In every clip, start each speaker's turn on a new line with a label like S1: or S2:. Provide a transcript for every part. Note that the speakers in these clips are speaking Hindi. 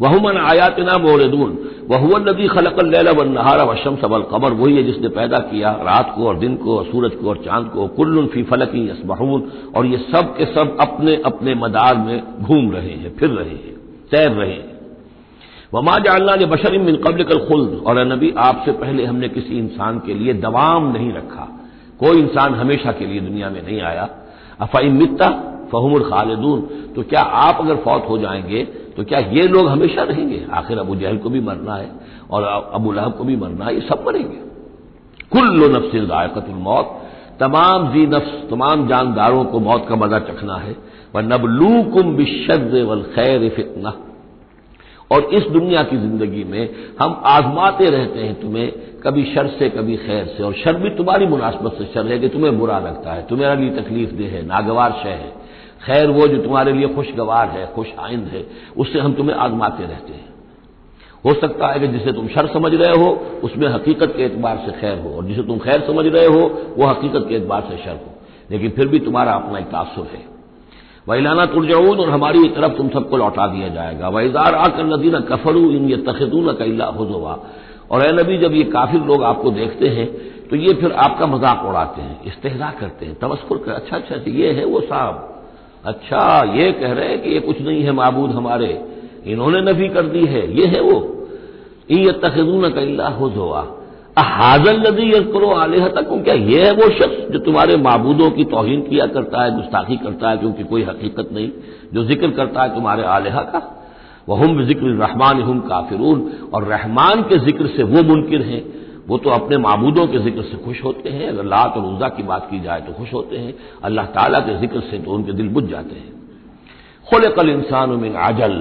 S1: वहुमन आयातना मोरदून नदी खलकल व नहारा वशम सबल कमर। वही है जिसने पैदा किया रात को और दिन को और सूरज को और चाँद को। कुल्लुन फ़ी फलकी यसबहून। और ये सब के सब अपने अपने मदार में घूम रहे हैं, फिर रहे हैं, तैर रहे हैं। वमा जालना ने बशर मिन कबल कल खुल्द। और नबी, आपसे पहले हमने किसी इंसान के लिए दवाम नहीं रखा। कोई इंसान हमेशा के लिए दुनिया में नहीं आया। अफ़ाइम मित्ता फहमुल खालिदून। तो क्या आप अगर फौत हो जाएँगे तो क्या ये लोग हमेशा रहेंगे? आखिर अबू जहल को भी मरना है और अबू लहब को भी मरना है, ये सब मरेंगे। कुल्लो नफ्सिल दायकतुल मौत, तमाम जी नफ्स, तमाम जानदारों को मौत का मज़ा चखना है। वह नबलू कुम बिशद वल खैर फितना और इस दुनिया की ज़िंदगी में हम आजमाते रहते हैं तुम्हें कभी शर से, कभी खैर से। और शर भी तुम्हारी मुनासबत से शर है कि तुम्हें बुरा लगता है तुम्हारा लिए तकलीफ़ दे है, नागवार शय है। खैर वो जो तुम्हारे लिए खुशगवार है, खुश आइंद है, उससे हम तुम्हें आजमाते रहते हैं। हो सकता है कि जिसे तुम शर समझ रहे हो, उसमें हकीकत के एतबार से खैर हो, और जिसे तुम खैर समझ रहे हो, वो हकीकत के एतबार से शर हो। लेकिन फिर भी तुम्हारा अपना एक तासुर है। वैलाना तुरजाऊन, और हमारी तरफ़ तुम सबको लौटा दिया जाएगा। वैजार आकर नदीना कफरू, इन ये तखतून कैला हुआ और ए नबी, जब ये काफिर लोग आपको देखते हैं तो ये फिर आपका मज़ाक उड़ाते हैं इस्तेजा करते हैं, तमस्कुर कर अच्छा अच्छा ये है वो साहब। अच्छा ये कह रहे हैं कि ये कुछ नहीं है माबूद हमारे। इन्होंने नफी कर दी है, ये है वो। ये तखदून कल्ला हुआ हाजल नदी करो आलेह तक क्या ये है वो शख्स जो तुम्हारे माबूदों की तोहिन किया करता है, गुस्ताखी करता है, क्योंकि कोई हकीकत नहीं, जो ज़िक्र करता है तुम्हारे आलेहा का? वह हम ज़िक्र रहमान हम काफिरून। और रहमान के ज़िक्र से वो मुनकर हैं। वो तो अपने मबूदों के ज़िक्र से खुश होते हैं। अगर लात और उजा की बात की जाए तो खुश होते हैं। अल्लाह ताला के ज़िक्र से तो उनके दिल बुझ जाते हैं। खुल कल इंसान में आजल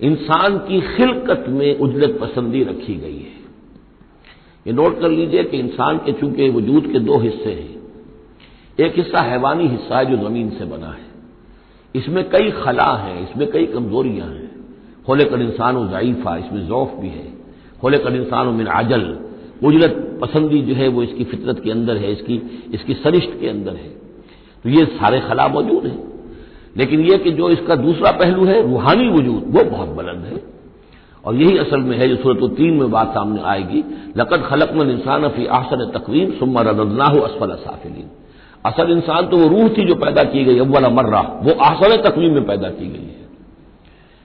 S1: इंसान की खिलकत में उजलत पसंदी रखी गई है। ये नोट कर लीजिए कि इंसान के चूँकि वजूद के दो हिस्से हैं। एक हिस्सा हैवानी हिस्सा है जो ज़मीन से बना है। इसमें कई खला हैं, इसमें कई कमजोरियाँ हैं। खोले कर इंसान ज़यीफ़ा इसमें जौफ भी है। खोले कर इंसान मिन आजल उजरत पसंदी जो है वो इसकी फितरत के अंदर है, इसकी इसकी सरिश्त के अंदर है। तो ये सारे खला मौजूद हैं। लेकिन यह कि जो इसका दूसरा पहलू है, रूहानी वजूद, वो बहुत बुलंद है। और यही असल में है जो सूरत तीन में बात सामने आएगी। लकत खलकमन इंसान फ़ी आसन तकवीम, सुम्मा रदना हो असफल साफिलीन। असल इंसान तो वो रूह थी जो पैदा की गई, अव्वल मर्रा, वो आसन तकवीम में पैदा की गई है।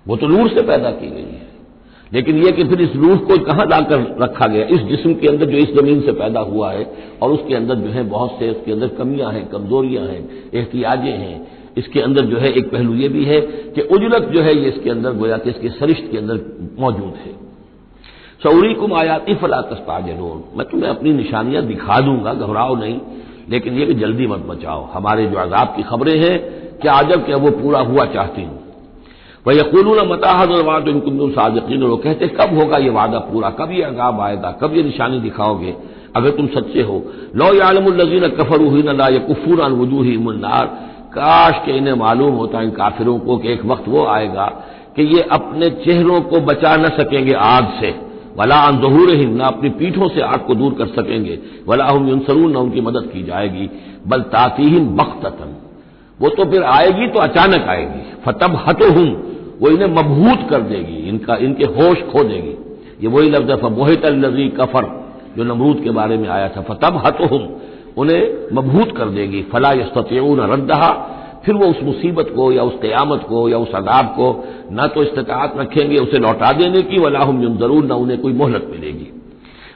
S1: वो तो नूर से पैदा की गई है। लेकिन यह कि फिर इस रूह को कहाँ लाकर रखा गया? इस जिस्म के अंदर जो इस ज़मीन से पैदा हुआ है और उसके अंदर जो है बहुत से उसके अंदर कमियाँ हैं, कमजोरियाँ हैं, एहतियाजें हैं। इसके अंदर जो है एक पहलू यह भी है कि उजरत जो है ये इसके अंदर गोया कि इसके सरिश्त के अंदर मौजूद है। सऊरी कुम आयाती फला तस्ताजनून मैं तुम्हें अपनी निशानियाँ दिखा दूँगा, घबराओ नहीं, लेकिन यह कि जल्दी मत बचाओ। हमारे जो आजाब की खबरें हैं, क्या आजब क्या वो पूरा हुआ चाहती हूँ। वह यकूल मताहद वाद इनकुंदुम साजकीन वो कहते, कब होगा ये वादा पूरा? कब ये अगाब आएगा? कब ये निशानी दिखाओगे? अगर तुम सच्चे हो। लो यालमजीन हुई ला या कुफूर वजूही मुन्नार काश के इन्हें मालूम होता इन काफिरों को कि एक वक्त वो आएगा कि ये अपने चेहरों को बचा न सकेंगे आग से। वला अन जहूर ही न अपनी पीठों से आग को दूर कर सकेंगे। वला हम युनसरून, न उनकी मदद की जाएगी। बल ताती ही वो तो फिर आएगी तो अचानक आएगी। फतब हतो हूँ वो इन्हें मबहूत कर देगी, इनका, इनके होश खो देगी। ये वही लफ्ज है मोहित नजी कफर, जो नमरूद के बारे में आया था। फतब हत उन्हें मबहूत कर देगी। फला यस्तून रद्दहा, फिर वो उस मुसीबत को, या उस क्यामत को, या उस अदाब को, न तो इस्तात रखेंगे, उसे लौटा देने की वलाहम ज़रूर न उन्हें कोई मोहलत मिलेगी।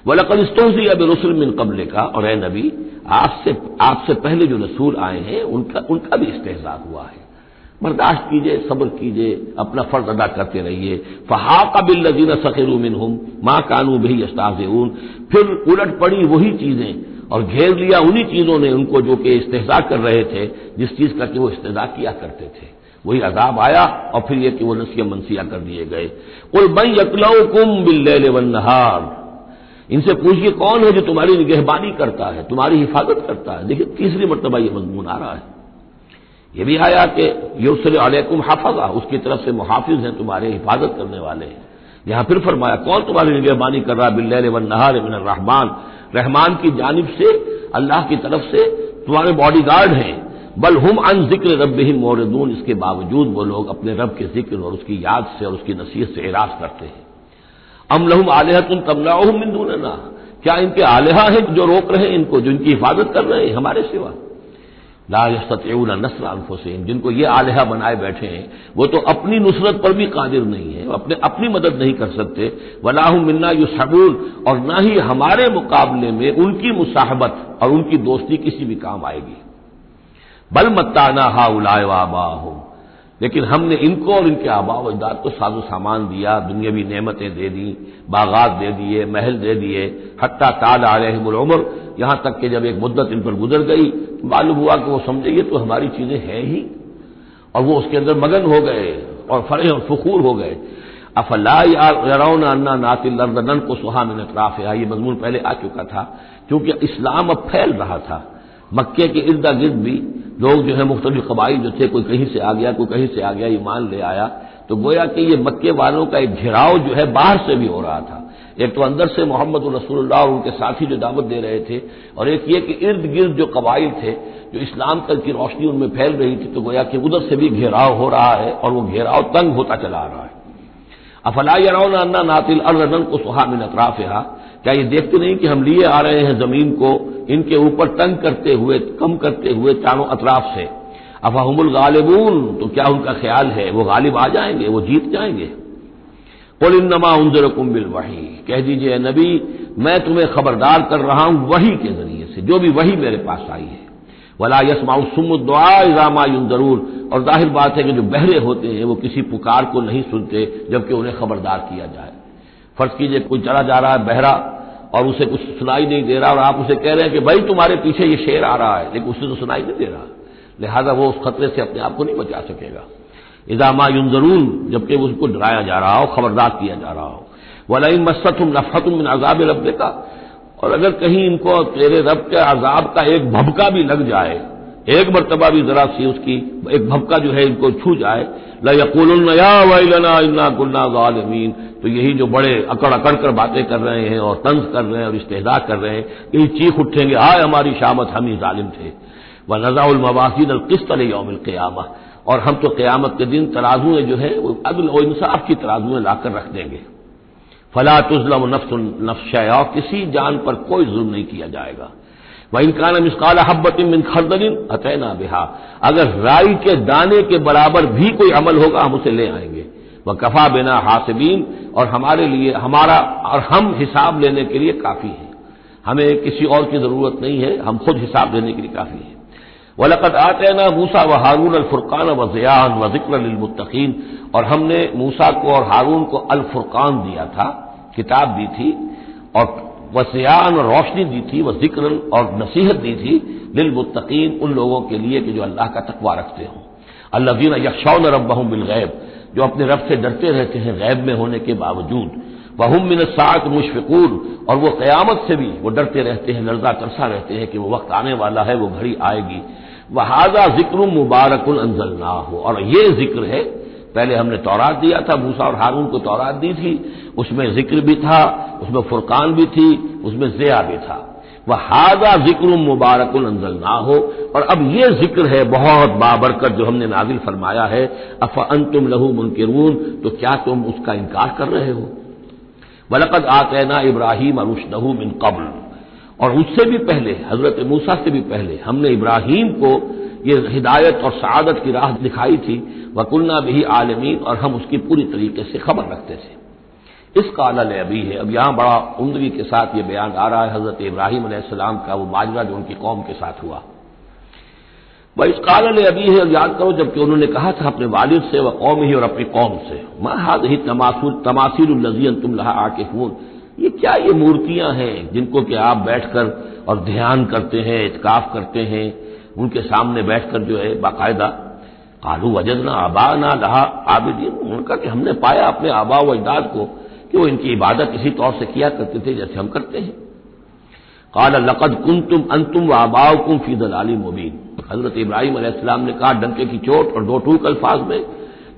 S1: वलकल इस्तोसी अब रसुल मिन कबल का, और नबी, आपसे आपसे पहले जो रसूल आए हैं, उनका उनका भी इस्तेजा हुआ है। बर्दाश्त कीजिए, सब्र कीजिए, अपना फ़र्ज़ अदा करते रहिए। फहा कबिल नजीन सखिर मिन हम माँ कानू भी अस्ताज फिर उलट पड़ी वही चीज़ें और घेर लिया उन्हीं चीज़ों ने उनको जो कि इस्तेजा कर रहे थे, जिस चीज़ का कि वो इस्तेजा किया करते थे। वही अजाब आया और फिर यह कि वो नसिया मनसिया कर दिए गए। कुल बई यकलऊ कुम बिल्ल नहार इनसे पूछिए कौन है जो तुम्हारी निगहबानी करता है, तुम्हारी हिफाजत करता है? देखिए, तीसरी मरतबा यह मजमून आ रहा है। यह भी आया कि युसल अलैकुम हाफजा, उसकी तरफ़ से मुहाफिज हैं, तुम्हारे हिफाजत करने वाले हैं। यहाँ फिर फरमाया, कौन तुम्हारी निगहबानी कर रहा बिल्ल नहार मिन रहमान? रहमान की जानब से, अल्लाह की तरफ़ से तुम्हारे बॉडी गार्ड हैं। बल हम अन ज़िक्र रब ही मोरदून, इसके बावजूद वो लोग अपने रब के ज़िक्र और उसकी याद से और उसकी नसीहत से इराज करते हैं। अम लहम आलहतुन तमनाहम मिंदून ना क्या इनके आलहा हैं जो रोक रहे हैं इनको, जो इनकी हिफाजत कर रहे हैं? हमारे सिवा। लाजतून नसर अनफुसैन जिनको ये आलहा बनाए बैठे हैं, वो तो अपनी नुसरत पर भी कादिर नहीं है, अपने, अपनी मदद नहीं कर सकते। वलाहू मिन्ना यू सबूल और ना ही हमारे मुकाबले में उनकी मुसाहबत और उनकी दोस्ती किसी भी काम आएगी। बल मत्ताना हा उलाय वाबा लेकिन हमने इनको और इनके आबा अजदाद को साजो सामान दिया, दुनियावी नेमतें दे दी, बागात दे दिए, महल दे दिए। हत्ता ताल आ रहे उम्र यहाँ तक कि जब एक मुद्दत इन पर गुजर गई मालूम हुआ कि वो समझे, ये तो हमारी चीज़ें हैं ही। और वो उसके अंदर मगन हो गए, और फरे और फखूर हो गए। अफला यारौन को सुहा में अतराफ ये मजमून पहले आ चुका था, क्योंकि इस्लाम अब फैल रहा था। मक्के के इर्द गिर्द भी लोग जो है, मुख्तलिफ़ कबाइल जो थे, कोई कहीं से आ गया, कोई कहीं से आ गया ईमान ले आया। तो गोया कि ये मक्के वालों का एक घेराव जो है, बाहर से भी हो रहा था। एक तो अंदर से मोहम्मद रसूलुल्लाह और उनके साथी जो दावत दे रहे थे, और एक ये कि इर्द गिर्द जो कबाइल थे, जो इस्लाम तक की रोशनी उनमें फैल रही थी तो गोया कि उधर से भी घेराव हो रहा है और वो घेराव तंग होता चला आ रहा है। अफला यरौना नातिल अर्रन को सुहा मिन अतराफ क्या ये देखते नहीं कि हम लिए आ रहे हैं ज़मीन को, इनके ऊपर तंग करते हुए, कम करते हुए चारों अतराफ से? अफाहमुल गालिबून? तो क्या उनका ख्याल है? वो गालिब आ जाएँगे? वो जीत जाएँगे? कुल इनमा उनजर कुम्बिल वही कह दीजिए नबी, मैं तुम्हें खबरदार कर रहा हूँ वही के ज़रिए से, जो भी वही मेरे पास आई है। वला यसमाउ सुमुद्दुआ ज़रूर और ज़ाहिर बात है कि जो बहरे होते हैं, वो किसी पुकार को नहीं सुनते, जबकि उन्हें खबरदार किया जाए। फ़र्ज़ कीजिए, कोई चला जा रहा है बहरा, और उसे कुछ सुनाई नहीं दे रहा, और आप उसे कह रहे हैं कि, भाई, तुम्हारे पीछे ये शेर आ रहा है। लेकिन उसे तो सुनाई नहीं दे रहा। लिहाजा वो उस खतरे से अपने आप को नहीं बचा सकेगा। इजामा यून ज़रूर जबकि उसको डराया जा रहा हो, खबरदार किया जा रहा हो। वलाइन मसतुम नफतुम अजाब रब का और अगर कहीं इनको तेरे रब के अजाब का एक भबका भी लग जाए, एक मरतबा भी जरा सी उसकी एक भबका जो है इनको छू जाए गालमीन तो यही जो बड़े अकड़ अकड़ कर बातें कर रहे हैं और तंज कर रहे हैं और इस्तेदा कर रहे हैं यही चीख उठेंगे हाय हमारी शामत, हम ही जालिम थे। व नजाउलमवासीन किस्त यौमिल क्यामा और हम तो क्यामत के दिन तराजुएँ जो है, वो अदल व इंसाफ की तराजुएँ लाकर रख देंगे। फला तुजलम नफ्स नफ्शया किसी जान पर कोई जुल्म नहीं किया जाएगा। वह इनकान मिसकाल हब्बत मिन खरदलिन अतैना बिहा। अगर राई के दाने के बराबर भी कोई अमल होगा, हम उसे ले आएँगे। वह कफा बिना हासिबीन और हमारे लिए, हमारा और हम हिसाब लेने के लिए काफ़ी है। हमें किसी और की ज़रूरत नहीं है, हम खुद हिसाब लेने के लिए काफ़ी है। वलकत आते ना मूसा व हारून अलफुरकान व जयान व जिक्रमुतकीन और हमने मूसा को और हारून को अलफुरकान दिया था, किताब दी थी, और वसयान और रोशनी दी थी वह ज़िक्र और नसीहत दी थी लिलमुतकीन उन लोगों के लिए कि जो अल्लाह का तकवा रखते हों। अल्लाजीन यक्षौन रबहम बिलगैब, जो अपने रब से डरते रहते हैं गैब में होने के बावजूद। वहुम मिन सात मुशफिकून, और वो क्यामत से भी वो डरते रहते हैं, लर्जा तरसा रहते हैं कि वो वक्त आने वाला है, वो घड़ी आएगी। वहाजा ज़िक्र मुबारकुल अंजल ना हो और ये ज़िक्र है, पहले हमने तौरात दिया था, मूसा और हारून को तौरात दी थी, उसमें ज़िक्र भी था, उसमें फुरकान भी थी, उसमें जया भी था। वह हाजा ज़िक्र मुबारकुल अंजल ना हो और अब ये ज़िक्र है बहुत बाबरकत जो हमने नाजिल फरमाया है, अफ अन तुम लहू मुनकिरून तो क्या तुम उसका इनकार कर रहे हो? बलकद आतना इब्राहिम अरुशनहू मिन कबल। और उससे भी पहले, हज़रत मूसा से भी पहले हमने इब्राहिम को ये हिदायत और शहादत की राह दिखाई थी, वकुलना भी आलमीन, और हम उसकी पूरी तरीके से खबर रखते थे। इस काल अभी है, अब यहाँ बड़ा उमदगी के साथ ये बयान आ रहा है, हज़रत इब्राहिम सलाम का, वो माजरा जो उनकी कौम के साथ हुआ। वह इस काल अभी है याद करो, जबकि उन्होंने कहा था, अपने वालिद से वह कौम ही, और अपनी कौम से। महाद ही तमासिर नजीन तुम लहा आके फ़ोन ये क्या ये मूर्तियाँ हैं जिनको कि आप बैठकर और ध्यान करते हैं, इतकाफ करते हैं, उनके सामने बैठकर जो है बाकायदा, कालू वजदना आबा ना लहा आबिदीन। उनका कि हमने पाया अपने आबा व अजदाद को कि वो इनकी इबादत इसी तौर से किया करते थे जैसे हम करते हैं। काला लकद कुन तुम अंतुम व आबाव कुम फ़ी दलाली मुबीन। हज़रत इब्राहिम अलैहिस्सलाम ने कहा, डंके की चोट और दो टूक अल्फाज में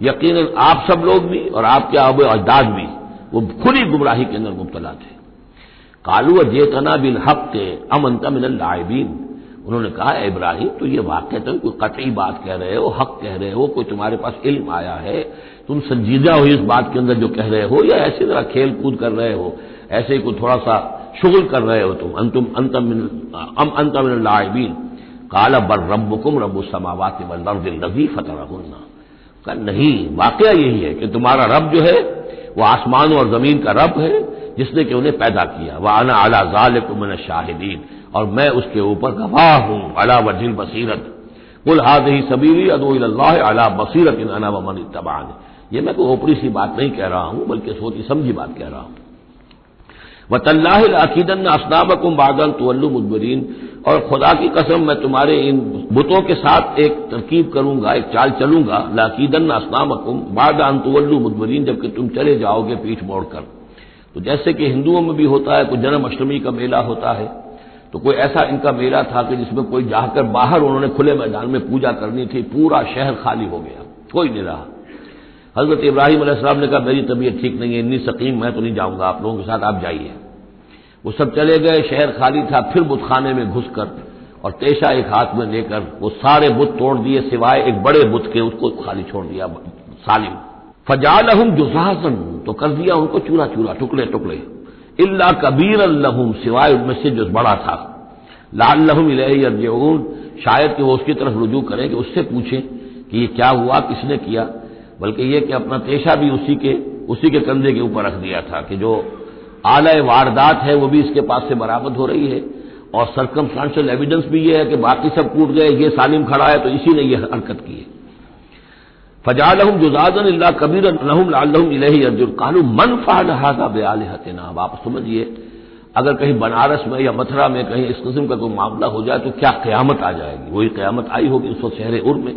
S1: यकीन आप सब लोग भी और आपके अब अजदाद भी। वो खुली गुमराही के अंदर मुबतला थे। कालू जेतना बिन हक के अमनता मिन लाइबीन उन्होंने कहा इब्राहिम तो ये वाक्य तो कोई कतई बात कह रहे हो, हक कह रहे हो, कोई तुम्हारे पास इल्म आया है, तुम संजीदा हो इस बात के अंदर जो कह रहे हो, या ऐसी तरह खेल कूद कर रहे हो, ऐसे ही कोई थोड़ा सा शुगल कर रहे हो तुम, अंतुम, अंतम अम, अंतम लाइबीन काला बर रबुकुम रबु समावात लजी फतरहुन्ना। का नहीं, वाकया यही है कि तुम्हारा रब जो है वो आसमान और ज़मीन का रब है, जिसने कि उन्हें पैदा किया। वह आना अला जालिकुम शाहिदीन। और मैं उसके ऊपर गवाह हूँ, अला वजिल बसीरत। कुल हाथ ही सबीरी अदोल्ला अला बसीरत इन अना वमन तबान ये मैं कोई ओपरी सी बात नहीं कह रहा हूँ, बल्कि सोची समझी बात कह रहा हूँ। वतल्लाकीदन असनाबकुम बादल तुल्लु मुदबरीन और खुदा की कसम मैं तुम्हारे इन बुतों के साथ एक तरकीब करूँगा, एक चाल चलूँगा। लाकीदन असनामकुम बाद तुल्लु मुदबरीन, जबकि तुम चले जाओगे पीठ मोड़कर। तो जैसे कि हिंदुओं में भी होता है, कोई जन्म अष्टमी का मेला होता है तो कोई ऐसा इनका मेला था कि जिसमें कोई जाकर बाहर उन्होंने खुले मैदान में पूजा करनी थी, पूरा शहर खाली हो गया, कोई नहीं रहा। हज़रत इब्राहिम ने कहा, मेरी तबीयत ठीक नहीं है, इतनी सकीम, मैं तो नहीं जाऊँगा, आप लोगों के साथ आप जाइए। वो सब चले गए, शहर खाली था, फिर बुतखाने में घुसकर और तेशा एक हाथ में लेकर वो सारे बुत तोड़ दिए, सिवाय एक बड़े बुत के, उसको खाली छोड़ दिया, सालिम। फजाल हम जुजाजन तो कर दिया उनको चूरा चूरा टुकड़े टुकड़े इल्ला कबीर अल्लहुम सिवाय उनमें से जो बड़ा था। लाल लहम इलेजून शायद कि वो उसकी तरफ़ रुजू करें कि उससे पूछें कि ये क्या हुआ, किसने किया। बल्कि ये कि अपना पेशा भी उसी के उसी के कंधे के ऊपर रख दिया था कि जो आलय वारदात है, वो भी इसके पास से बरामद हो रही है। और सरकमस्टांशियल एविडेंस भी ये है कि बाकी सब टूट गए, ये सालिम खड़ा है तो इसी ने यह हरकत की है। फजालहम जुजाजन अल्लाह कबीर अर्जुन कानू मन फालहाजा बेआल हतना अब आप समझिए, अगर कहीं बनारस में या मथुरा में कहीं इस किस्म का कोई मामला हो जाए तो क्या क्यामत आ जाएगी? वही क्यामत आई होगी उस वक्त शहर उर में।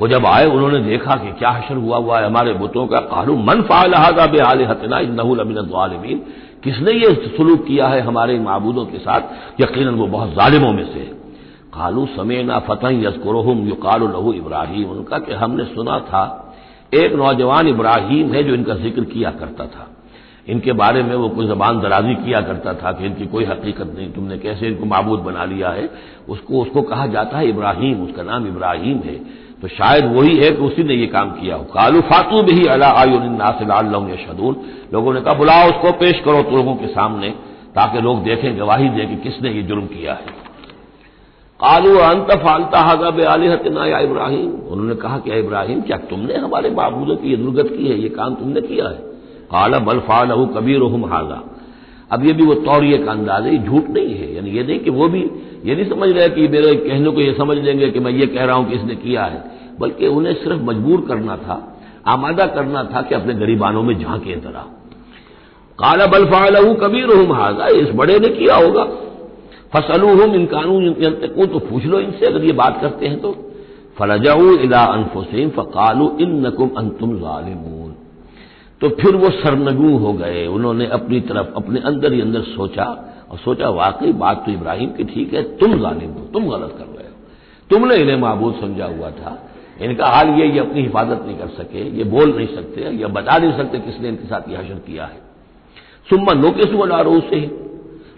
S1: वो जब आए, उन्होंने देखा कि क्या हशर हुआ हुआ है हमारे बुतों का कानू मन फालहाजा बेआल हतना नहुल अमिन किसने ये सलूक किया है हमारे मबूदों के साथ? यकीन वो बहुत ालिमों में से। कालू समेना फतह यस्कुरहम युकाल लहू इब्राहिम। उनका कि हमने सुना था, एक नौजवान इब्राहिम है जो इनका ज़िक्र किया करता था। इनके बारे में वो कोई जबान दराजी किया करता था कि इनकी कोई हकीकत नहीं, तुमने कैसे इनको मबूद बना लिया है? उसको उसको कहा जाता है इब्राहिम, उसका नाम इब्राहिम है। तो शायद वही है कि उसी ने ये काम किया हो। कालू फातू भी अला आयुनासिल शदून लोगों ने कहा, बुलाओ उसको, पेश करो तो लोगों के सामने, ताकि लोग देखें, गवाही दें कि किसने ये जुर्म किया है। कालू, अंत फालता बे आलिहतना या इब्राहिम। उन्होंने कहा कि इब्राहिम, क्या तुमने हमारे बाबूदों की ये दुर्गत की है? ये काम तुमने किया है? काला, बल फाल कबीर हाजा। अब ये भी वो तौरिए का अंदाज है झूठ नहीं है। यानी ये नहीं कि वो भी ये नहीं समझ रहे कि मेरे कहने को ये समझ लेंगे कि मैं ये कह रहा हूँ कि इसने किया है। बल्कि उन्हें सिर्फ़ मजबूर करना था, आमादा करना था कि अपने गरीबानों में झांके तरह काला बल फालू कबीर हाजा, इस बड़े ने किया होगा। फसलू हम इन कानून को तो पूछ लो इनसे, अगर ये बात करते हैं तो। फलजाऊ इला अनफुसैन फ़कालू इन नकुम अंतुम ालिमून तो फिर वो सरनगू हो गए। उन्होंने अपनी तरफ़, अपने अंदर ही अंदर सोचा। और सोचा वाकई बात तो इब्राहिम की ठीक है तुम जालिम हो तुम गलत कर रहे हो। तुमने इन्हें महबूद समझा हुआ था। इनका हाल ये ये अपनी हिफाजत नहीं कर सके ये बोल नहीं सकते या बता नहीं सकते किसने इनके साथ यह हशर किया है। सुम्मा नोकिस वाला रो से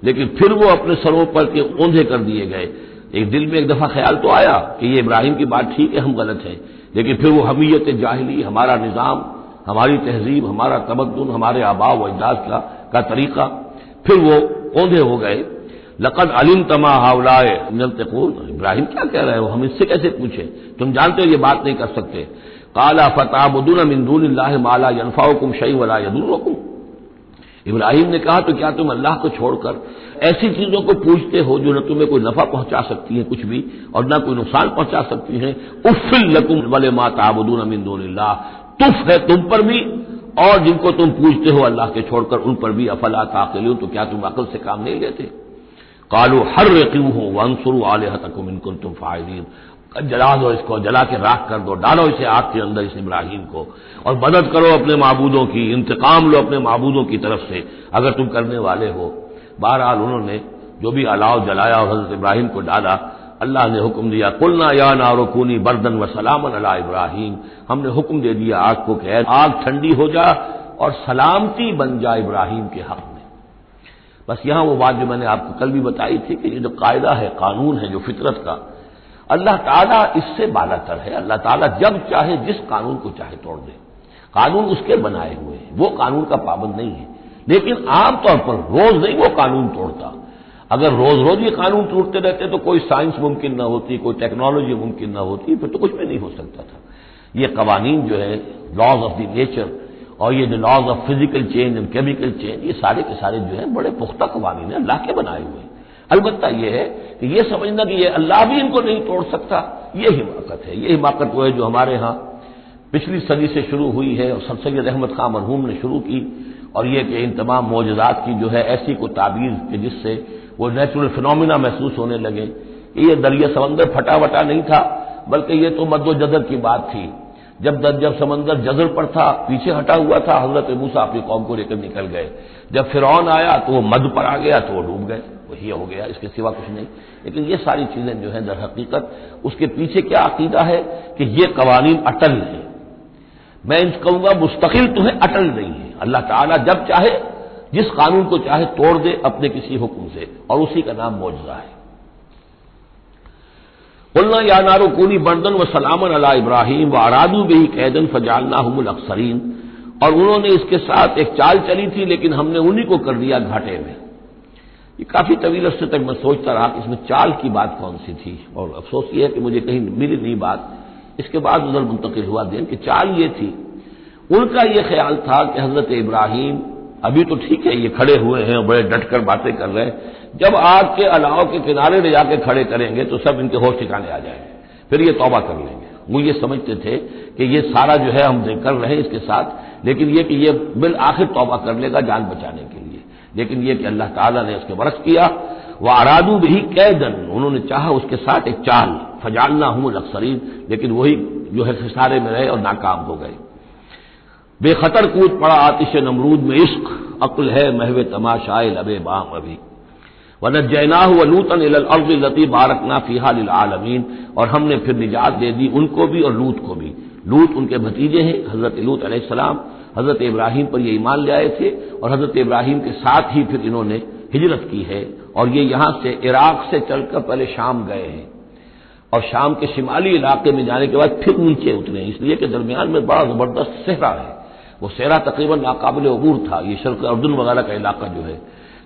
S1: लेकिन फिर वो अपने सरों पर के ओंधे कर दिए गए। एक दिल में एक दफ़ा ख्याल तो आया कि ये इब्राहिम की बात ठीक है हम गलत हैं। लेकिन फिर वो हमीयत जाहिली हमारा निज़ाम हमारी तहजीब हमारा तमद्दन हमारे आबाव व का, का तरीका। फिर वो ओंधे हो गए। लकद अलिम तमा हावलाए इब्राहिम क्या कह रहे हो? हम इससे कैसे पूछे? तुम जानते हो ये बात नहीं कर सकते। काला फताबुदन मिंदून माला यनफाकुम शई वला यदुलकुम इब्राहिम ने कहा तो क्या तुम अल्लाह को छोड़कर ऐसी चीज़ों को पूछते हो जो न तुम्हें कोई नफा पहुँचा सकती है कुछ भी और न कोई नुकसान पहुँचा सकती है? उफिल लकुम वले मा मिंदून तुफ है तुम पर भी और जिनको तुम पूछते हो अल्लाह के छोड़कर, उन पर भी अफला ताकिल तो क्या तुम अकल से काम नहीं लेते? कालू, हर क्यों हो, वंसुरु आल तकुम इनकुन तुम फायदीन। जला दो इसको, जला के राख कर दो, डालो इसे आग के अंदर इस इब्राहिम को। और मदद करो अपने महबूदों की, इंतकाम लो अपने महबूदों की तरफ़ से, अगर तुम करने वाले हो। बहरहाल उन्होंने जो भी अलाव जलाया हज़रत इब्राहिम को डाला अल्लाह ने हुक्म दिया, कुलना या नारोकूनी बर्दन व सलामन अला इब्राहिम। हमने हुक्म दे दिया आग को, कह, आग ठंडी हो जा और सलामती बन जा इब्राहिम के हक में। बस यहाँ वो बात जो मैंने आपको कल भी बताई थी कि ये जो कायदा है, कानून है, जो फितरत का, अल्लाह ताला इससे बालातर है। अल्लाह ताला जब चाहे, जिस कानून को चाहे तोड़ दे। कानून उसके बनाए हुए हैं। वो कानून का पाबंद नहीं है। लेकिन आमतौर पर रोज नहीं वो कानून तोड़ता। अगर रोज रोज ये कानून टूटते रहते तो कोई साइंस मुमकिन ना होती, कोई टेक्नोलॉजी मुमकिन ना होती, फिर तो कुछ भी नहीं हो सकता था। ये कवानीन जो है लॉज ऑफ़ द नेचर और ये जो laws of physical change and chemical change ये सारे के सारे जो है, बड़े पुख्ता कवानीन है अल्लाह के बनाए हुए हैं। यह है कि यह समझना कि यह अल्लाह भी इनको नहीं तोड़ सकता यह हिमाकत है। यह हिमाकत वो है जो हमारे यहाँ पिछली सदी से शुरू हुई है और सर सैद अहमद खां मरहूम ने शुरू की और यह कि इन तमाम मौजदात की जो है, ऐसी को ताबीर कि जिससे वो नेचुरल फिनोमिना महसूस होने लगे। यह दरिया समंदर फटा वटा नहीं था, बल्कि यह तो मद्दोजदर की बात थी। जब जब समंदर जजर पर था, पीछे हटा हुआ था, हज़रत मूसा अपनी कौम को लेकर निकल गए। जब फिर आया तो वो मध पर आ गया तो वो डूब गए। वही हो गया, इसके सिवा कुछ नहीं। लेकिन ये सारी चीज़ें जो है, दर हकीकत, उसके पीछे क्या अकीदा है कि ये कवानीन अटल है। मैं कहूँगा, मुस्तकिल तो है अटल नहीं है। अल्लाह ताला जब चाहे जिस कानून को चाहे तोड़ दे अपने किसी हुक्म से, और उसी का नाम मौजदा है। उल्ला या नारो बर्दन व सलामन अला इब्राहिम व अरादू बही कैदन फजालना हमल अक्सरीन। और उन्होंने इसके साथ एक चाल चली थी, लेकिन हमने उन्हीं को कर दिया घाटे में। ये काफ़ी तवील अर्से तक मैं सोचता रहा कि इसमें चाल की बात कौन सी थी, और अफसोस ये है कि मुझे कहीं मिली नहीं बात। इसके बाद उधर मुंतकिल हुआ दिन कि चाल ये थी। उनका यह ख्याल था कि हज़रत इब्राहिम अभी तो ठीक है, ये खड़े हुए हैं, बड़े डटकर बातें कर रहे हैं। जब आग के अलाव के किनारे ले जाके खड़े करेंगे तो सब इनके होश ठिकाने आ जाएँगे। फिर ये तौबा कर लेंगे। वो ये समझते थे कि ये सारा जो है हम कर रहे हैं इसके साथ, लेकिन ये कि ये बिल आखिर तौबा कर लेगा जान बचाने के लिए। लेकिन ये कि अल्लाह ताला ने उसके बरस किया वह अरादू भी कैदन, उन्होंने चाहा उसके साथ एक चाल फजालना हूँ लक्सरीन लेकिन वही जो है खसारे में रहे और नाकाम हो गए। बेखतर कूद पड़ा आतिश नमरूद में इश्क, अक्ल है महव तमाशाए लबे बाम अभी। वन जैना व लूतन लती बारकना फ़िहाल आलमीन, और हमने फिर निजात दे दी उनको भी और लूत को भी। लूत उनके भतीजे हैं, हज़रत लूत अलैहिस्सलाम हज़रत इब्राहिम पर ये ईमान ले आए थे, और हज़रत इब्राहिम के साथ ही फिर इन्होंने हिजरत की है, और ये यहाँ से इराक से चलकर पहले शाम गए हैं। और शाम के शिमाली इलाके में जाने के बाद फिर नीचे उतरे इसलिए कि दरमियान में बड़ा ज़बरदस्त सहरा है। वो सहरा तकरीबन नाकाबिल अबूर था, ये शर्क अर्जुन वगैरह का इलाका जो है।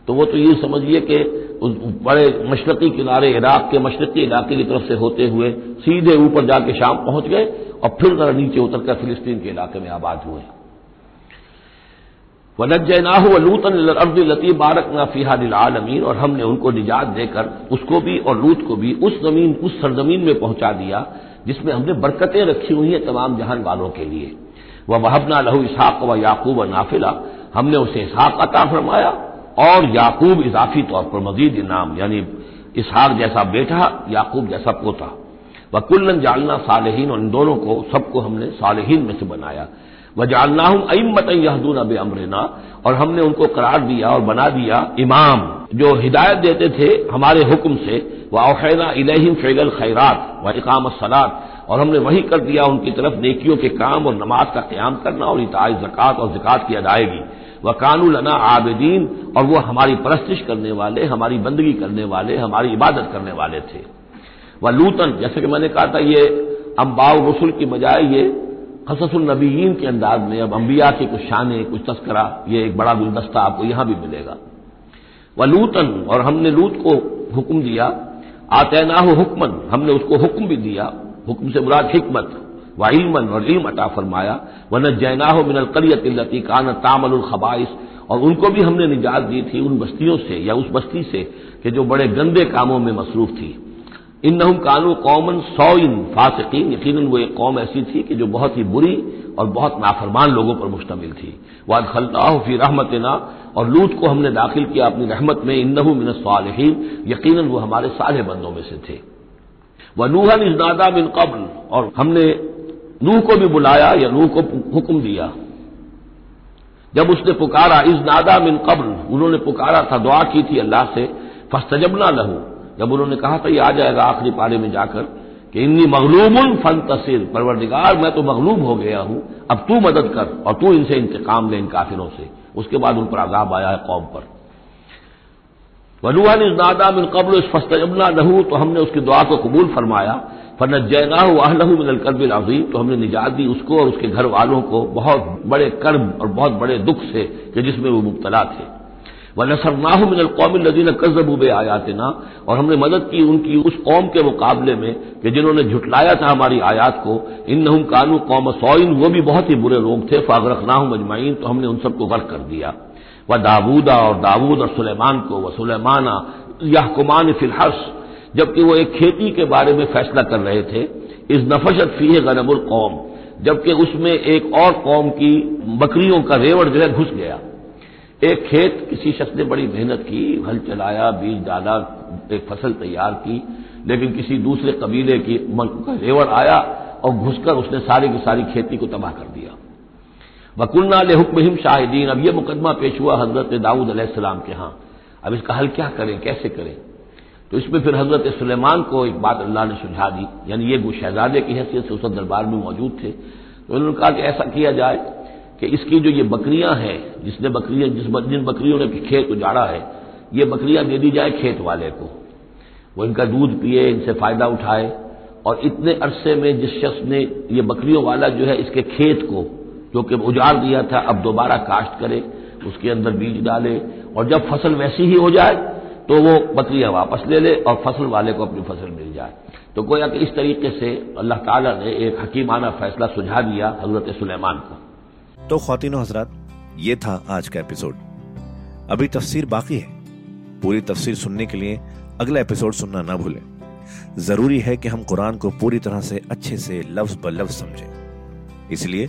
S1: तो वो तो ये समझिए कि उस बड़े मशरकी किनारे, इराक के मशरकी इलाके की तरफ़ से होते हुए सीधे ऊपर जाके शाम पहुँच गए और फिर जरा नीचे उतरकर फिलिस्तीन के इलाके में आबाद हुए। वनजनाह लूतन अर्द लती बारक ना फ़िहादिल आलमीन, और हमने उनको निजात देकर उसको भी और लूत को भी उस ज़मीन, उस सरजमीन में पहुँचा दिया, जिसमें हमने बरकतें रखी हुई हैं तमाम जहान वालों के लिए। वह वहबना लहू इसहाक व याकूब नाफिला। हमने उसे इसहाक अता फरमाया और याकूब इजाफी तौर पर मजीद इनाम, यानी इसहाक जैसा बेटा, याकूब जैसा पोता। व कुल्लन जालना सालहीन, और इन दोनों को, सबको हमने सालहीन में से बनाया। वजालना हूँ अमत यहदून अब अमरना, और हमने उनको करार दिया और बना दिया इमाम, जो हिदायत देते थे हमारे हुक्म से। वह अवैना इलहिम फेगल खैरात व इकाम सलात और हमने वही कर दिया, उनकी तरफ़ नेकियों के काम और नमाज़ का क्याम करना और इताज जक़ात और जक़ात की अदायगी। व कानूलना आबदीन, और वह हमारी परस्तिश करने वाले, हमारी बंदगी करने वाले, हमारी इबादत करने वाले थे। वह लूतन, जैसे कि मैंने कहा था, ये अम्बाव रसुल की बजाय ये खससुलनबीन के अंदाज में, अब अंबिया की कुछ शाने, कुछ तस्करा, ये एक बड़ा गुलदस्ता आपको यहाँ भी मिलेगा। वलूतन और हमने लूत को हुक्म दिया आतना हुक्मन, हमने उसको हुक्म भी दिया। हुक्म से मुराद हिकमत। और इल्म अटा फरमाया वन जैना हो मिनल करियत कान तामल खबाइस। और उनको भी हमने निजात दी थी उन बस्तियों से या उस बस्ती से कि जो बड़े गंदे कामों में मसरूफ थी। इन नहम कानू कौमन सौ इन फासिकीन यकीन वो एक कौम ऐसी थी कि जो बहुत ही बुरी और बहुत नाफरमान लोगों पर मुश्तमिल थी। वाद फ़ी रहमत ना और लूत को हमने दाखिल किया अपनी रहमत में इन नहू मिन सालहीन यकीन वो हमारे सारे बंदों में से थे। वह नूहन इजनादा बिन कबल। और हमने नूह को भी बुलाया, या नूह को हुक्म दिया। जब उसने पुकारा इस नादा मिन कबल, उन्होंने पुकारा, था, दुआ की थी अल्लाह से, फस्तजबना लहू। जब उन्होंने कहा था ये आ जाएगा आखिरी पारे में जाकर, कि इन्नी मगलूम फन तसीर परवरदिगार, मैं तो मगलूब हो गया हूँ, अब तू मदद कर, और तू इनसे इंतकाम ले इन काफिरों से। उसके बाद उन पर आजाब आया है कौम पर। वलूहन नादा मिन कबल फस्तजबना लहू तो हमने उसकी दुआ को कबूल फरमाया। फन जैना अहलहू मिनल कर्बिल अजीम तो हमने निजात दी उसको और उसके घर वालों को बहुत बड़े कर्ब और बहुत बड़े दुख से जिसमें वो मुबतला थे। व नसरनाह मिनल कौम लदीन कजबूब आयातना और हमने मदद की उनकी उस कौम के मुकाबले में कि जिन्होंने झुटलाया था हमारी आयात को। इन नहम कानू कौम सौइन, वो भी बहुत ही बुरे लोग थे फागरखना मजमाइन तो हमने उन सबको गर्क कर दिया। व दाऊदा और दाऊद और सुलेमान को व सुलेमाना याहकुमान फिलहस जबकि वो एक खेती के बारे में फैसला कर रहे थे इस नफशत फ़ी है गनबुल कौम, जबकि उसमें एक और कौम की बकरियों का रेवड़ जो है घुस गया। एक खेत किसी शख्स ने बड़ी मेहनत की, हल चलाया, बीज डाला, एक फ़सल तैयार की, लेकिन किसी दूसरे कबीले की रेवड़ आया और घुसकर उसने सारी की सारी खेती को तबाह कर दिया। वकुलना ले हुक्म शाहिदीन। अब यह मुकदमा पेश हुआ हज़रत दाऊद अलैहिस्सलाम के यहाँ अब इसका हल क्या करें, कैसे करें? तो इसमें फिर हज़रत सुलेमान को एक बात अल्लाह ने सुझा दी, यानी ये शहजादे की हैसियत से उस दरबार में मौजूद थे। तो उन्होंने कहा कि ऐसा किया जाए कि इसकी जो ये बकरियाँ हैं, जिसने बकरियाँ, जिस जिन बकरियों ने खेत उजाड़ा है, ये बकरियाँ दे दी जाए खेत वाले को। वो इनका दूध पिए, इनसे फ़ायदा उठाए, और इतने अरसे में जिस शख्स ने ये बकरियों वाला जो है इसके खेत को जो कि उजाड़ दिया था, अब दोबारा काश्त करे, उसके अंदर बीज डाले, और जब फ़सल वैसी ही हो जाए तो वो बकरियाँ वापस ले ले, और फ़सल वाले को अपनी फ़सल मिल जाए। तो गोया कि इस तरीके से अल्लाह ताला ने एक हकीमाना फैसला सुझा दिया हज़रत सुलेमान को।
S2: तो खातिन हजरात, ये था आज का एपिसोड। अभी तफसीर बाकी है। पूरी तफसीर सुनने के लिए अगला एपिसोड सुनना ना भूलें। ज़रूरी है कि हम कुरान को पूरी तरह से अच्छे से लफ्ज ब लफ्ज समझें। इसलिए